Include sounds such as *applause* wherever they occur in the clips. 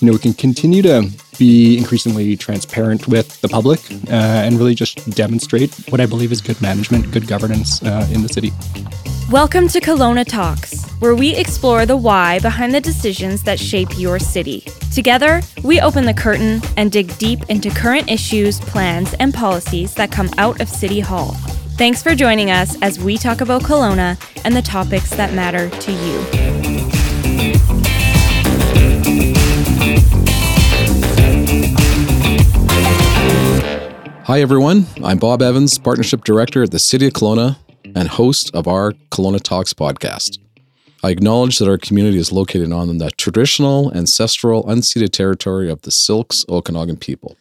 you know, we can continue to be increasingly transparent with the public uh, and really just demonstrate what I believe is good management, good governance uh, in the city. Welcome to Kelowna Talks, where we explore the why behind the decisions that shape your city. Together, we open the curtain and dig deep into current issues, plans, and policies that come out of City Hall. Thanks for joining us as we talk about Kelowna and the topics that matter to you. Hi, everyone. I'm Bob Evans, Partnership Director at the City of Kelowna and host of our Kelowna Talks podcast. I acknowledge that our community is located on the traditional, ancestral, unceded territory of the syilx Okanagan people.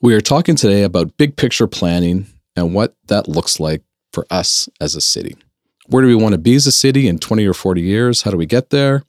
We are talking today about big picture planning and what that looks like for us as a city. Where do we want to be as a city in 20 or 40 years? How do we get there?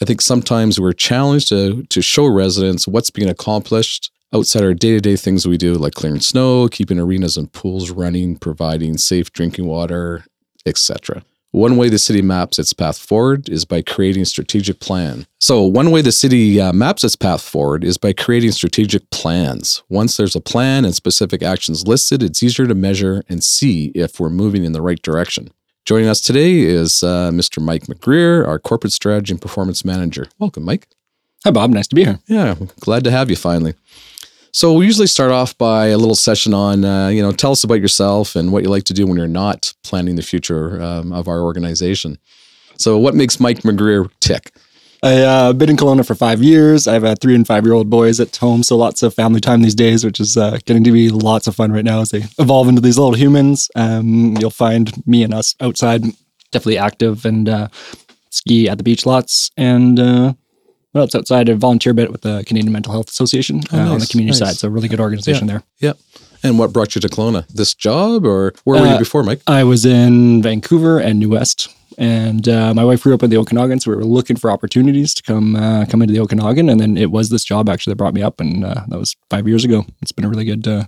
I think sometimes we're challenged to, to show residents what's being accomplished outside our day-to-day things we do like clearing snow keeping arenas and pools running providing safe drinking water etc one way the city maps its path forward is by creating a strategic plan. So one way the city uh, maps its path forward is by creating strategic plans. Once there's a plan and specific actions listed it's easier to measure and see if we're moving in the right direction. Joining us today is uh, mr mike mcgreer our corporate strategy and performance manager. Welcome mike. Hi, Bob. Nice to be here. yeah glad to have you finally so we usually start off by a little session on, uh, you know, tell us about yourself and what you like to do when you're not planning the future um, of our organization. So what makes Mike McGreer tick? I've uh, been in Kelowna for five years. I have uh, three and five year old boys at home, so lots of family time these days, which is uh, getting to be lots of fun right now as they evolve into these little humans. Um, you'll find me and us outside, definitely active and uh, ski at the beach lots. And well, it's outside. I volunteer a bit with the Canadian Mental Health Association Oh, uh, on the community nice. side. So, really good organization there. Yep. And what brought you to Kelowna? This job or where were you Uh, before, Mike? I was in Vancouver and New West, and uh, my wife grew up in the Okanagan, so we were looking for opportunities to come uh, come into the Okanagan, and then it was this job actually that brought me up, and uh, that was five years ago. It's been a really good, uh,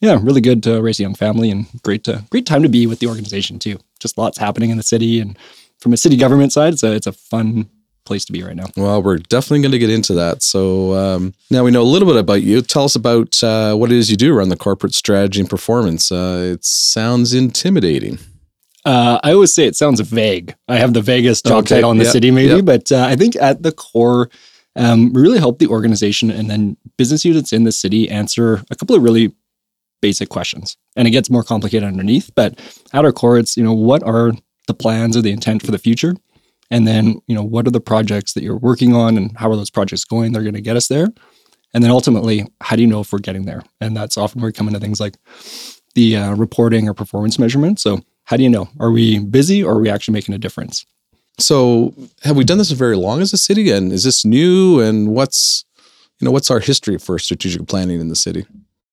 yeah, really good to raise a young family, and great, great time to be with the organization too. Just lots happening in the city, and from a city government side, a it's a fun place to be right now. Well, we're definitely going to get into that. So um, now we know a little bit about you. Tell us about uh, what it is you do around the corporate strategy and performance. Uh, it sounds intimidating. Uh, I always say it sounds vague. I have the vaguest job Okay, title in the yeah, city, maybe, yeah. but uh, I think at the core, um, we really help the organization and then business units in the city answer a couple of really basic questions. And it gets more complicated underneath, but at our core, it's you know what are the plans or the intent for the future, and then you know what are the projects that you're working on and how are those projects going? They're going to get us there, and then ultimately, how do you know if we're getting there? And that's often where we come into things like the uh, reporting or performance measurement. So how do you know? Are we busy or are we actually making a difference? So, have we done this very long as a city, and is this new? And what's, you know, what's our history for strategic planning in the city?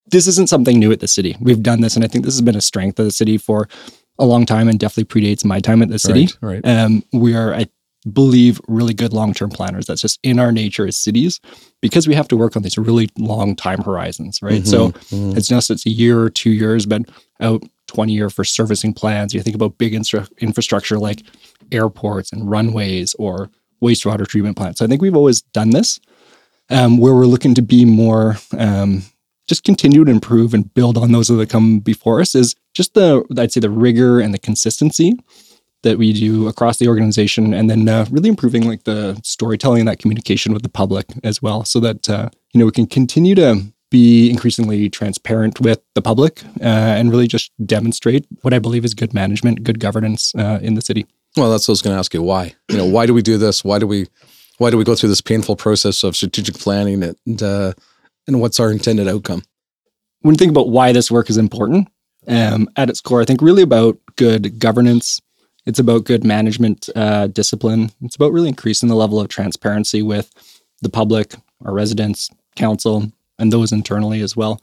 This isn't something new at the city. We've done this, and I think this has been a strength of the city for a long time and definitely predates my time at the city. right? right. Um, we are, I believe, really good long term planners. That's just in our nature as cities because we have to work on these really long time horizons, right? So Mhm, mhm. it's just it's a year or two years, but out 20 year for servicing plans. You think about big instra- infrastructure like airports and runways or wastewater treatment plants. So I think we've always done this um, where we're looking to be more um, just continue to improve and build on those that come before us is just the, I'd say, the rigor and the consistency that we do across the organization and then uh, really improving like the storytelling and that communication with the public as well so that uh, you know we can continue to be increasingly transparent with the public uh, and really just demonstrate what i believe is good management good governance uh, in the city Well, that's what I was going to ask you. Why? You know, why do we do this? Why do we, why do we go through this painful process of strategic planning, and uh, and what's our intended outcome? when you think about why this work is important um, at its core i think really about good governance. It's about good management uh, discipline. It's about really increasing the level of transparency with the public our residents council and those internally as well.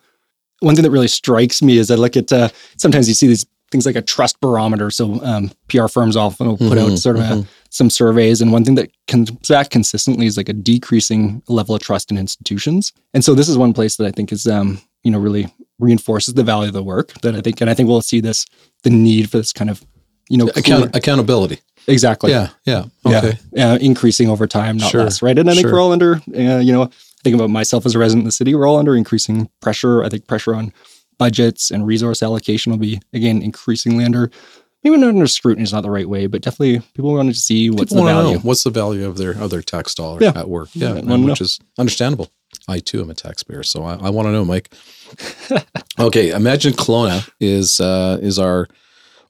One thing that really strikes me is i look at uh, sometimes you see these things like a trust barometer. So um, pr firms often will put out Mhm, sort of a, some surveys and one thing that comes back consistently is like a decreasing level of trust in institutions. And so this is one place that i think is um, you know really reinforces the value of the work that i think and i think we'll see this the need for this kind of you know Account- accountability. Exactly. Yeah, yeah, Yeah. okay. Uh, increasing over time, not Sure, less, right? And I think sure. we're all under, uh, you know, thinking about myself as a resident of the city, we're all under increasing pressure. I think pressure on budgets and resource allocation will be, again, increasingly under, maybe not under scrutiny is not the right way, but definitely people want to see what's People the value. Know what's the value of their of their tax dollar Yeah. at work? Yeah, Yeah, they and wanna which is understandable. I too am a taxpayer, so I, I want to know, Mike. *laughs* okay, imagine Kelowna is uh, is our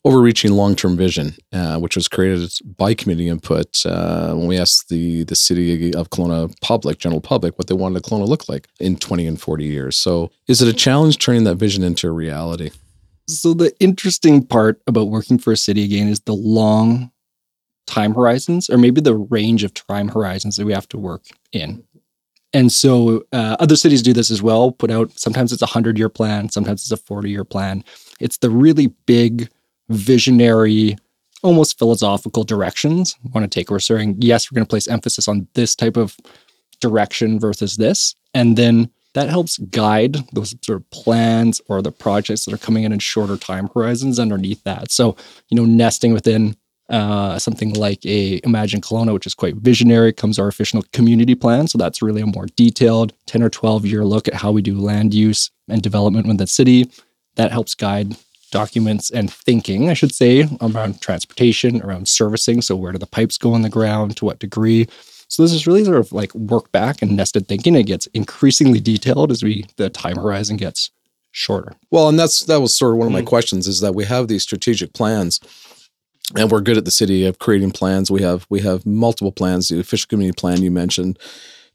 overreaching long term vision, uh, which was created by community input uh, when we asked the the city of Kelowna public, general public, what they wanted Kelowna look like in twenty and forty years. So, is it a challenge turning that vision into a reality? So the interesting part about working for a city again is the long time horizons, or maybe the range of time horizons that we have to work in. And so uh, other cities do this as well. Put out sometimes it's a hundred year plan, sometimes it's a forty year plan. It's the really big, visionary, almost philosophical directions we want to take. We're saying yes, we're going to place emphasis on this type of direction versus this, and then that helps guide those sort of plans or the projects that are coming in in shorter time horizons underneath that. So, you know, nesting within uh, something like a Imagine Kelowna, which is quite visionary, comes our official community plan. So that's really a more detailed 10 or 12 year look at how we do land use and development within the city. That helps guide documents and thinking, I should say, around transportation, around servicing. So where do the pipes go in the ground? To what degree? So this is really sort of like work back and nested thinking. It gets increasingly detailed as we the time horizon gets shorter. Well, and that's that was sort of one of my Mm. questions is that we have these strategic plans, and we're good at the city of creating plans. We have we have multiple plans. The official community plan you mentioned,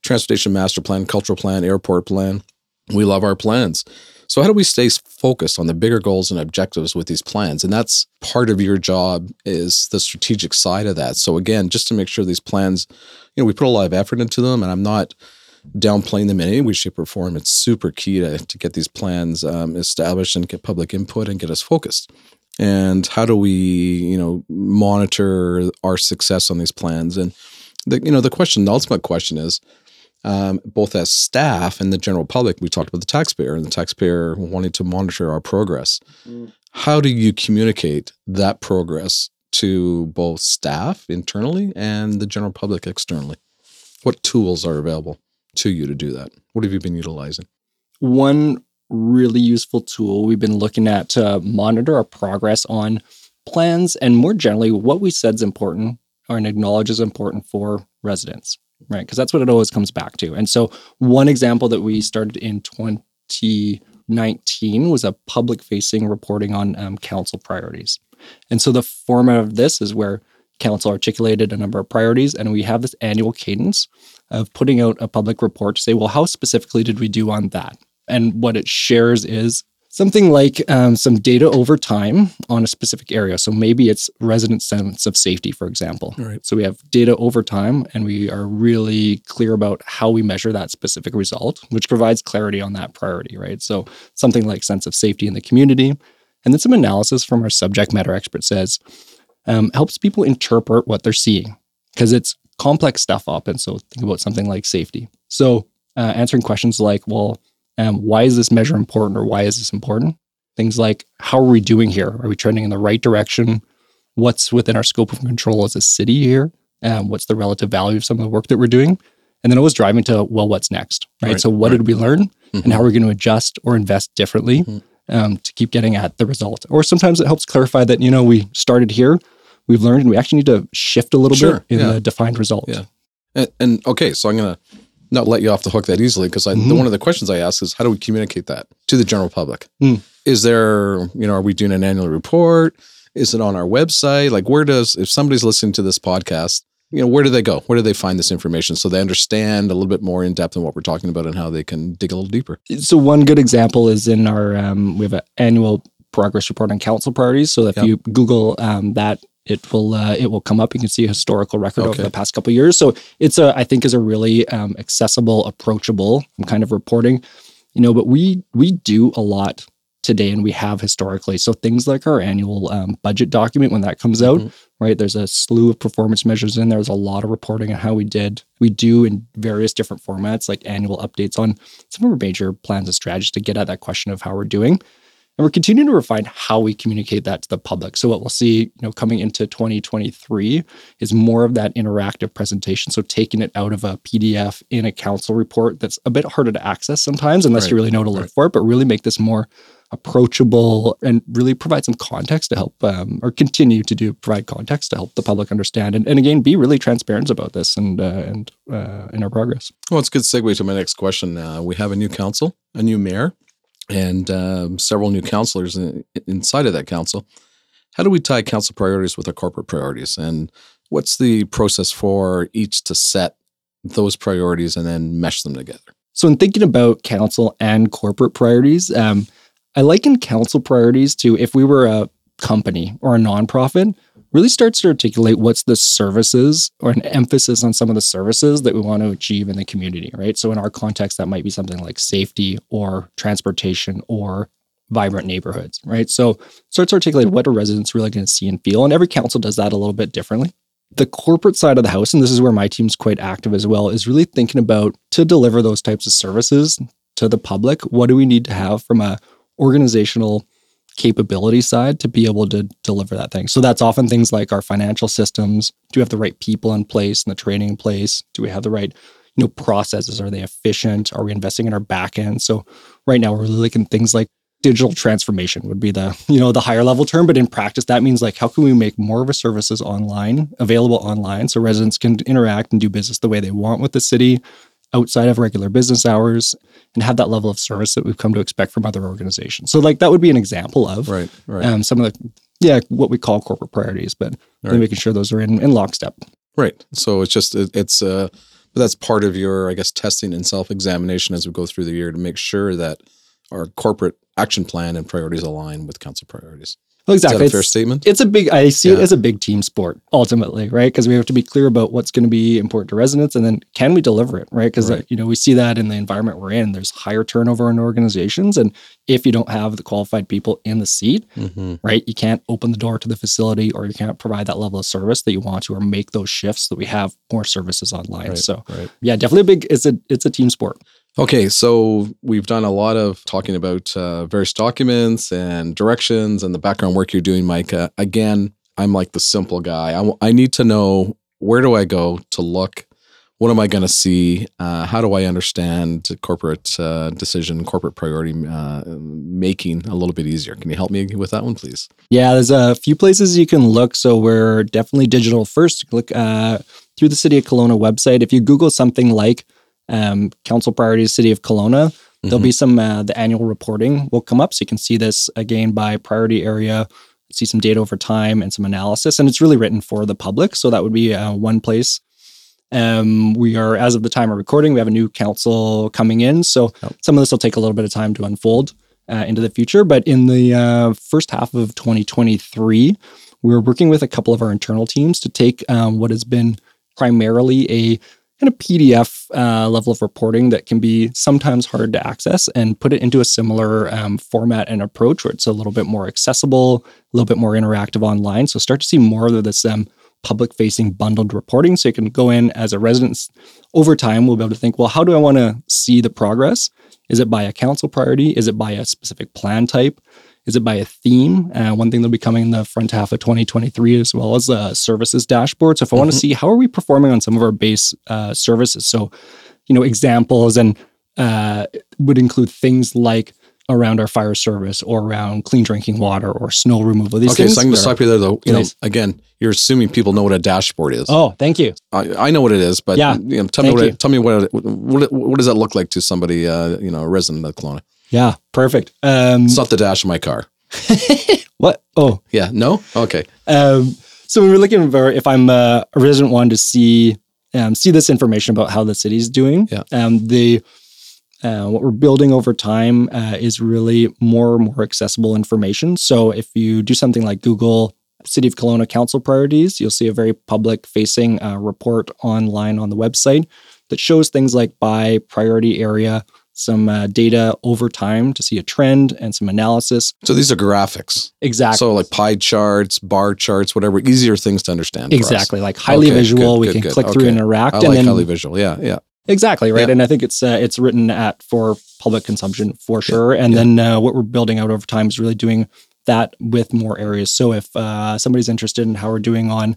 transportation master plan, cultural plan, airport plan. We love our plans. So how do we stay focused on the bigger goals and objectives with these plans? And that's part of your job is the strategic side of that. So again, just to make sure these plans, you know, we put a lot of effort into them, and I'm not downplaying them in any way, shape, or form. It's super key to, to get these plans um, established and get public input and get us focused. And how do we, you know, monitor our success on these plans? And the, you know, the question, the ultimate question is, um, both as staff and the general public, we talked about the taxpayer and the taxpayer wanting to monitor our progress. Mm. How do you communicate that progress to both staff internally and the general public externally? What tools are available to you to do that? What have you been utilizing? One really useful tool we've been looking at to monitor our progress on plans and more generally what we said is important or and acknowledge is important for residents, right? Because that's what it always comes back to. And so one example that we started in 2019 was a public facing reporting on um, council priorities. And so the format of this is where council articulated a number of priorities and we have this annual cadence of putting out a public report to say, well, how specifically did we do on that? And what it shares is something like um, some data over time on a specific area. So maybe it's resident sense of safety, for example. Right. So we have data over time and we are really clear about how we measure that specific result, which provides clarity on that priority, right? So something like sense of safety in the community. And then some analysis from our subject matter expert says um, helps people interpret what they're seeing because it's complex stuff often. So think about something like safety. So uh, answering questions like, well, um, why is this measure important or why is this important? Things like, how are we doing here? Are we trending in the right direction? What's within our scope of control as a city here? Um, what's the relative value of some of the work that we're doing? And then always driving to, well, what's next? Right. Right, so, what right. did we learn? Mhm. And how are we going to adjust or invest differently Mhm. um, to keep getting at the result? Or sometimes it helps clarify that, you know, we started here, we've learned, and we actually need to shift a little Sure, bit in yeah. the defined result. Yeah. And, and okay, so I'm gonna not let you off the hook that easily because Mhm. one of the questions I ask is how do we communicate that to the general public? Mm. Is there, you know, are we doing an annual report? Is it on our website? Like, where does if somebody's listening to this podcast, you know, where do they go? Where do they find this information so they understand a little bit more in depth on what we're talking about and how they can dig a little deeper? So one good example is in our um, we have an annual progress report on council priorities. So if Yep. you Google um, that, it will uh, it will come up. You can see a historical record over the past couple of years. So it's a I think is a really um, accessible, approachable kind of reporting. You know, but we we do a lot today, and we have historically. So things like our annual um, budget document when that comes out, Mhm. right? There's a slew of performance measures in there. There's a lot of reporting on how we did. We do in various different formats, like annual updates on some of our major plans and strategies to get at that question of how we're doing. And we're continuing to refine how we communicate that to the public. So what we'll see, you know, coming into 2023 is more of that interactive presentation. So taking it out of a PDF in a council report that's a bit harder to access sometimes, unless Right, you really know to look right. for it, but really make this more approachable and really provide some context to help um, or continue to do provide context to help the public understand and, and again be really transparent about this and uh, and uh, in our progress. Well, it's a good segue to my next question. Uh, we have a new council, a new mayor, and um, several new counselors in, inside of that council. How do we tie council priorities with our corporate priorities? And what's the process for each to set those priorities and then mesh them together? So, in thinking about council and corporate priorities, um, I liken council priorities to if we were a company or a nonprofit, really starts to articulate what's the services or an emphasis on some of the services that we want to achieve in the community, right? So, in our context, that might be something like safety or transportation or vibrant neighborhoods, right? So, starts to articulate what are residents really going to see and feel. And every council does that a little bit differently the corporate side of the house, and this is where my team's quite active as well, is really thinking about to deliver those types of services to the public. What do we need to have from a organizational capability side to be able to deliver that thing? So that's often things like our financial systems. Do we have the right people in place and the training in place? Do we have the right you know processes? Are they efficient? Are we investing in our back end? So right now we're looking things like digital transformation would be the you know the higher level term but in practice that means like how can we make more of our services online available online so residents can interact and do business the way they want with the city outside of regular business hours and have that level of service that we've come to expect from other organizations so like that would be an example of Right, right, um, some of the yeah what we call corporate priorities but Right. making sure those are in, in lockstep right. So it's just it, it's uh, but that's part of your I guess testing and self examination as we go through the year to make sure that our corporate action plan and priorities align with council priorities. Well, exactly fair It's- statement? it's a big i see it as a big team sport ultimately right because we have to be clear about what's going to be important to residents and then can we deliver it right because Right. you know we see that in the environment we're in there's higher turnover in organizations and if you don't have the qualified people in the seat Mm-hmm. right you can't open the door to the facility or you can't provide that level of service that you want to or make those shifts that we have more services online Right, so right. yeah definitely a big it's a it's a team sport Okay, so we've done a lot of talking about uh, various documents and directions and the background work you're doing, Mike. Uh, again, I'm like the simple guy. I, w- I need to know where do I go to look? What am I going to see? Uh, how do I understand corporate uh, decision, corporate priority uh, making a little bit easier? Can you help me with that one, please? Yeah, there's a few places you can look. So we're definitely digital first. Look uh, through the City of Kelowna website. If you Google something like um, Council Priorities City of Kelowna, there'll be some uh, the annual reporting will come up, so you can see this again by priority area, see some data over time and some analysis, and it's really written for the public. So that would be uh, one place. Um, we are, as of the time of recording, we have a new council coming in. So some of this will take a little bit of time to unfold uh, into the future. But in the uh, first half of 2023, we're working with a couple of our internal teams to take um, what has been primarily a kind of PDF uh, level of reporting that can be sometimes hard to access and put it into a similar um, format and approach where it's a little bit more accessible, a little bit more interactive online. So start to see more of this um, public facing bundled reporting. So you can go in as a resident over time, we'll be able to think, well, how do I want to see the progress? Is it by a council priority? Is it by a specific plan type? Is it by a theme? Uh, one thing that'll be coming in the front half of 2023 as well as a services dashboard. So if I want to see how are we performing on some of our base uh, services, so you know examples and uh, would include things like around our fire service or around clean drinking water or snow removal. These Okay, things so I'm going to stop you there, though. You know, again, you're assuming people know what a dashboard is. Oh, thank you. I, I know what it is, but Yeah, you know, tell me what it, tell me what, it, what what does that look like to somebody uh, you know a resident of Kelowna? Yeah, perfect. Um, It's not the dash of my car. *laughs* what? Oh, Yeah, no, okay, Um, so we were looking for if I'm uh, a resident one to see um, see this information about how the city's doing. Yeah. Um, the uh, what we're building over time uh, is really more more accessible information. So if you do something like Google City of Kelowna Council priorities, you'll see a very public facing uh, report online on the website that shows things like by priority area, some uh, data over time to see a trend and some analysis. so these are graphics. Exactly. So like pie charts, bar charts, whatever, easier things to understand. Exactly, like highly Okay, visual. good, we good, can good. click through and interact, I and like then highly visual. Yeah, yeah. Exactly right, Yeah. and I think it's uh, it's written at for public consumption for sure. And yeah. then uh, what we're building out over time is really doing that with more areas. So if uh, somebody's interested in how we're doing on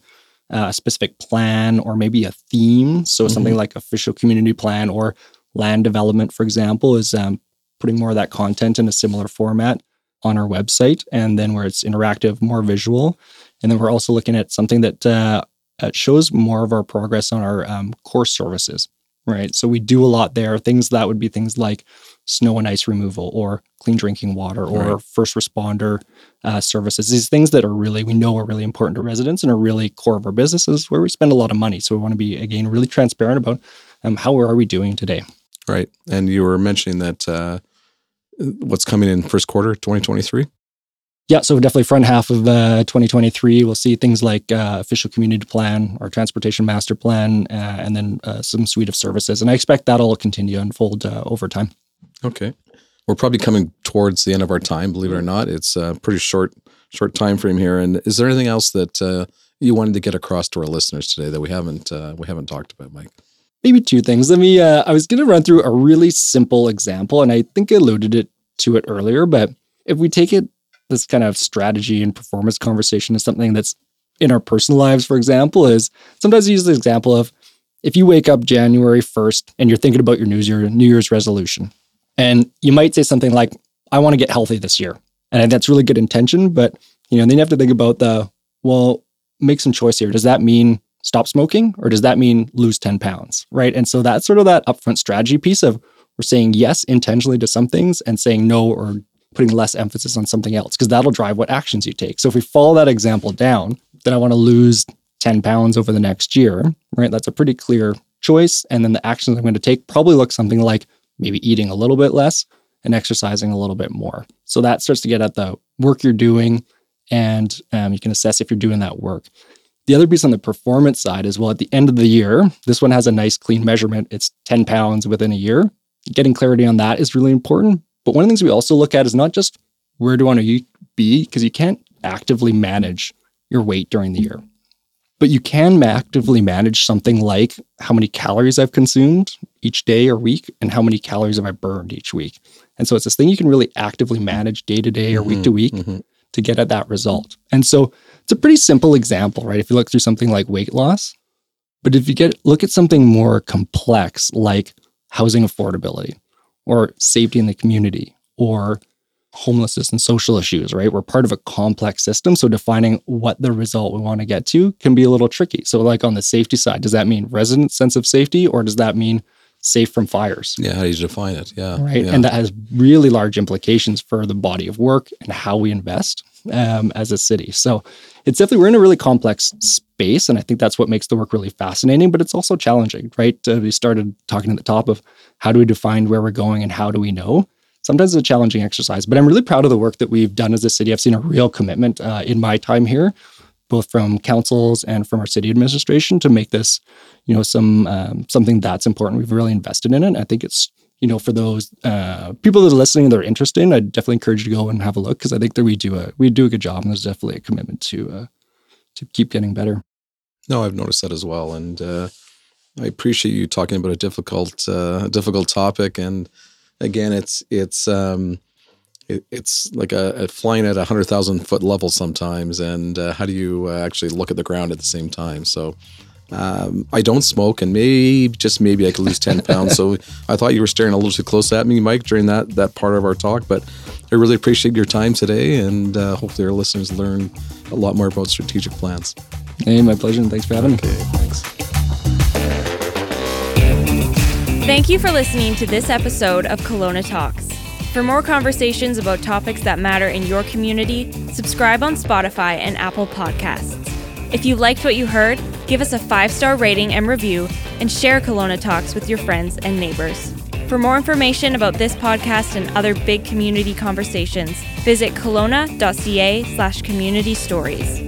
uh, a specific plan or maybe a theme, so something like official community plan or land development, for example, is um, putting more of that content in a similar format on our website, and then where it's interactive, more visual, and then we're also looking at something that uh, uh, shows more of our progress on our um, core services right? So we do a lot there. Things that would be things like snow and ice removal, or clean drinking water, or Right. first responder uh, services. These things that are really we know are really important to residents and are really core of our businesses, where we spend a lot of money. So we want to be again really transparent about um, how are we doing today. Right. And you were mentioning that uh, what's coming in first quarter 2023. Yeah, so definitely front half of uh, 2023, we'll see things like uh, official community plan or transportation master plan, uh, and then uh, some suite of services. And I expect that'll continue to unfold uh, over time. Okay. We're probably coming towards the end of our time, believe it or not. It's a pretty short short time frame here. And is there anything else that uh, you wanted to get across to our listeners today that we haven't uh, we haven't talked about, Mike? Maybe two things. Let me. Uh, I was going to run through a really simple example, and I think I alluded it to it earlier. But if we take it this kind of strategy and performance conversation is something that's in our personal lives, for example, is sometimes I use the example of if you wake up January first and you're thinking about your New Year New Year's resolution, and you might say something like, "I want to get healthy this year," and that's really good intention, but you know then you have to think about the well, make some choice here. Does that mean stop smoking or does that mean lose 10 pounds? Right. And so that's sort of that upfront strategy piece of we're saying yes intentionally to some things and saying no or putting less emphasis on something else because that'll drive what actions you take. So if we follow that example down, then I want to lose 10 pounds over the next year, right? That's a pretty clear choice. And then the actions I'm going to take probably look something like maybe eating a little bit less and exercising a little bit more. So that starts to get at the work you're doing and um, you can assess if you're doing that work. The other piece on the performance side is well, at the end of the year, this one has a nice clean measurement. It's 10 pounds within a year. Getting clarity on that is really important. But one of the things we also look at is not just where do I want to be, because you can't actively manage your weight during the year. But you can actively manage something like how many calories I've consumed each day or week and how many calories have I burned each week. And so it's this thing you can really actively manage day to day or week to week Mhm. To get at that result. And so it's a pretty simple example, right? If you look through something like weight loss, but if you get look at something more complex like housing affordability or safety in the community or homelessness and social issues, right? We're part of a complex system. So defining what the result we want to get to can be a little tricky. So like on the safety side, does that mean resident sense of safety or does that mean safe from fires? Yeah. How do you define it? Yeah. right? Yeah. And that has really large implications for the body of work and how we invest um, as a city. So it's definitely, we're in a really complex space. And I think that's what makes the work really fascinating, but it's also challenging, right? Uh, we started talking at the top of how do we define where we're going and how do we know? Sometimes it's a challenging exercise, but I'm really proud of the work that we've done as a city. I've seen a real commitment uh, in my time here, both from councils and from our city administration, to make this, you know, some um, something that's important. We've really invested in it. I think it's you know, for those uh, people that are listening that are interested, in, I'd definitely encourage you to go and have a look because I think that we do a we do a good job, and there's definitely a commitment to uh, to keep getting better. No, I've noticed that as well, and uh, I appreciate you talking about a difficult, uh, difficult topic. And again, it's it's um, it, it's like a, a flying at a hundred thousand foot level sometimes. And uh, how do you uh, actually look at the ground at the same time? So. Um, I don't smoke, and maybe just maybe I could lose ten pounds. So I thought you were staring a little too close at me, Mike, during that that part of our talk. But I really appreciate your time today, and uh, hopefully our listeners learn a lot more about strategic plans. Hey, my pleasure, and thanks for having me. Okay, thanks. Thank you for listening to this episode of Kelowna Talks. For more conversations about topics that matter in your community, subscribe on Spotify and Apple Podcasts. If you liked what you heard, give us a five star rating and review, and share Kelowna Talks with your friends and neighbors. For more information about this podcast and other big community conversations, visit kelowna.ca slash community stories.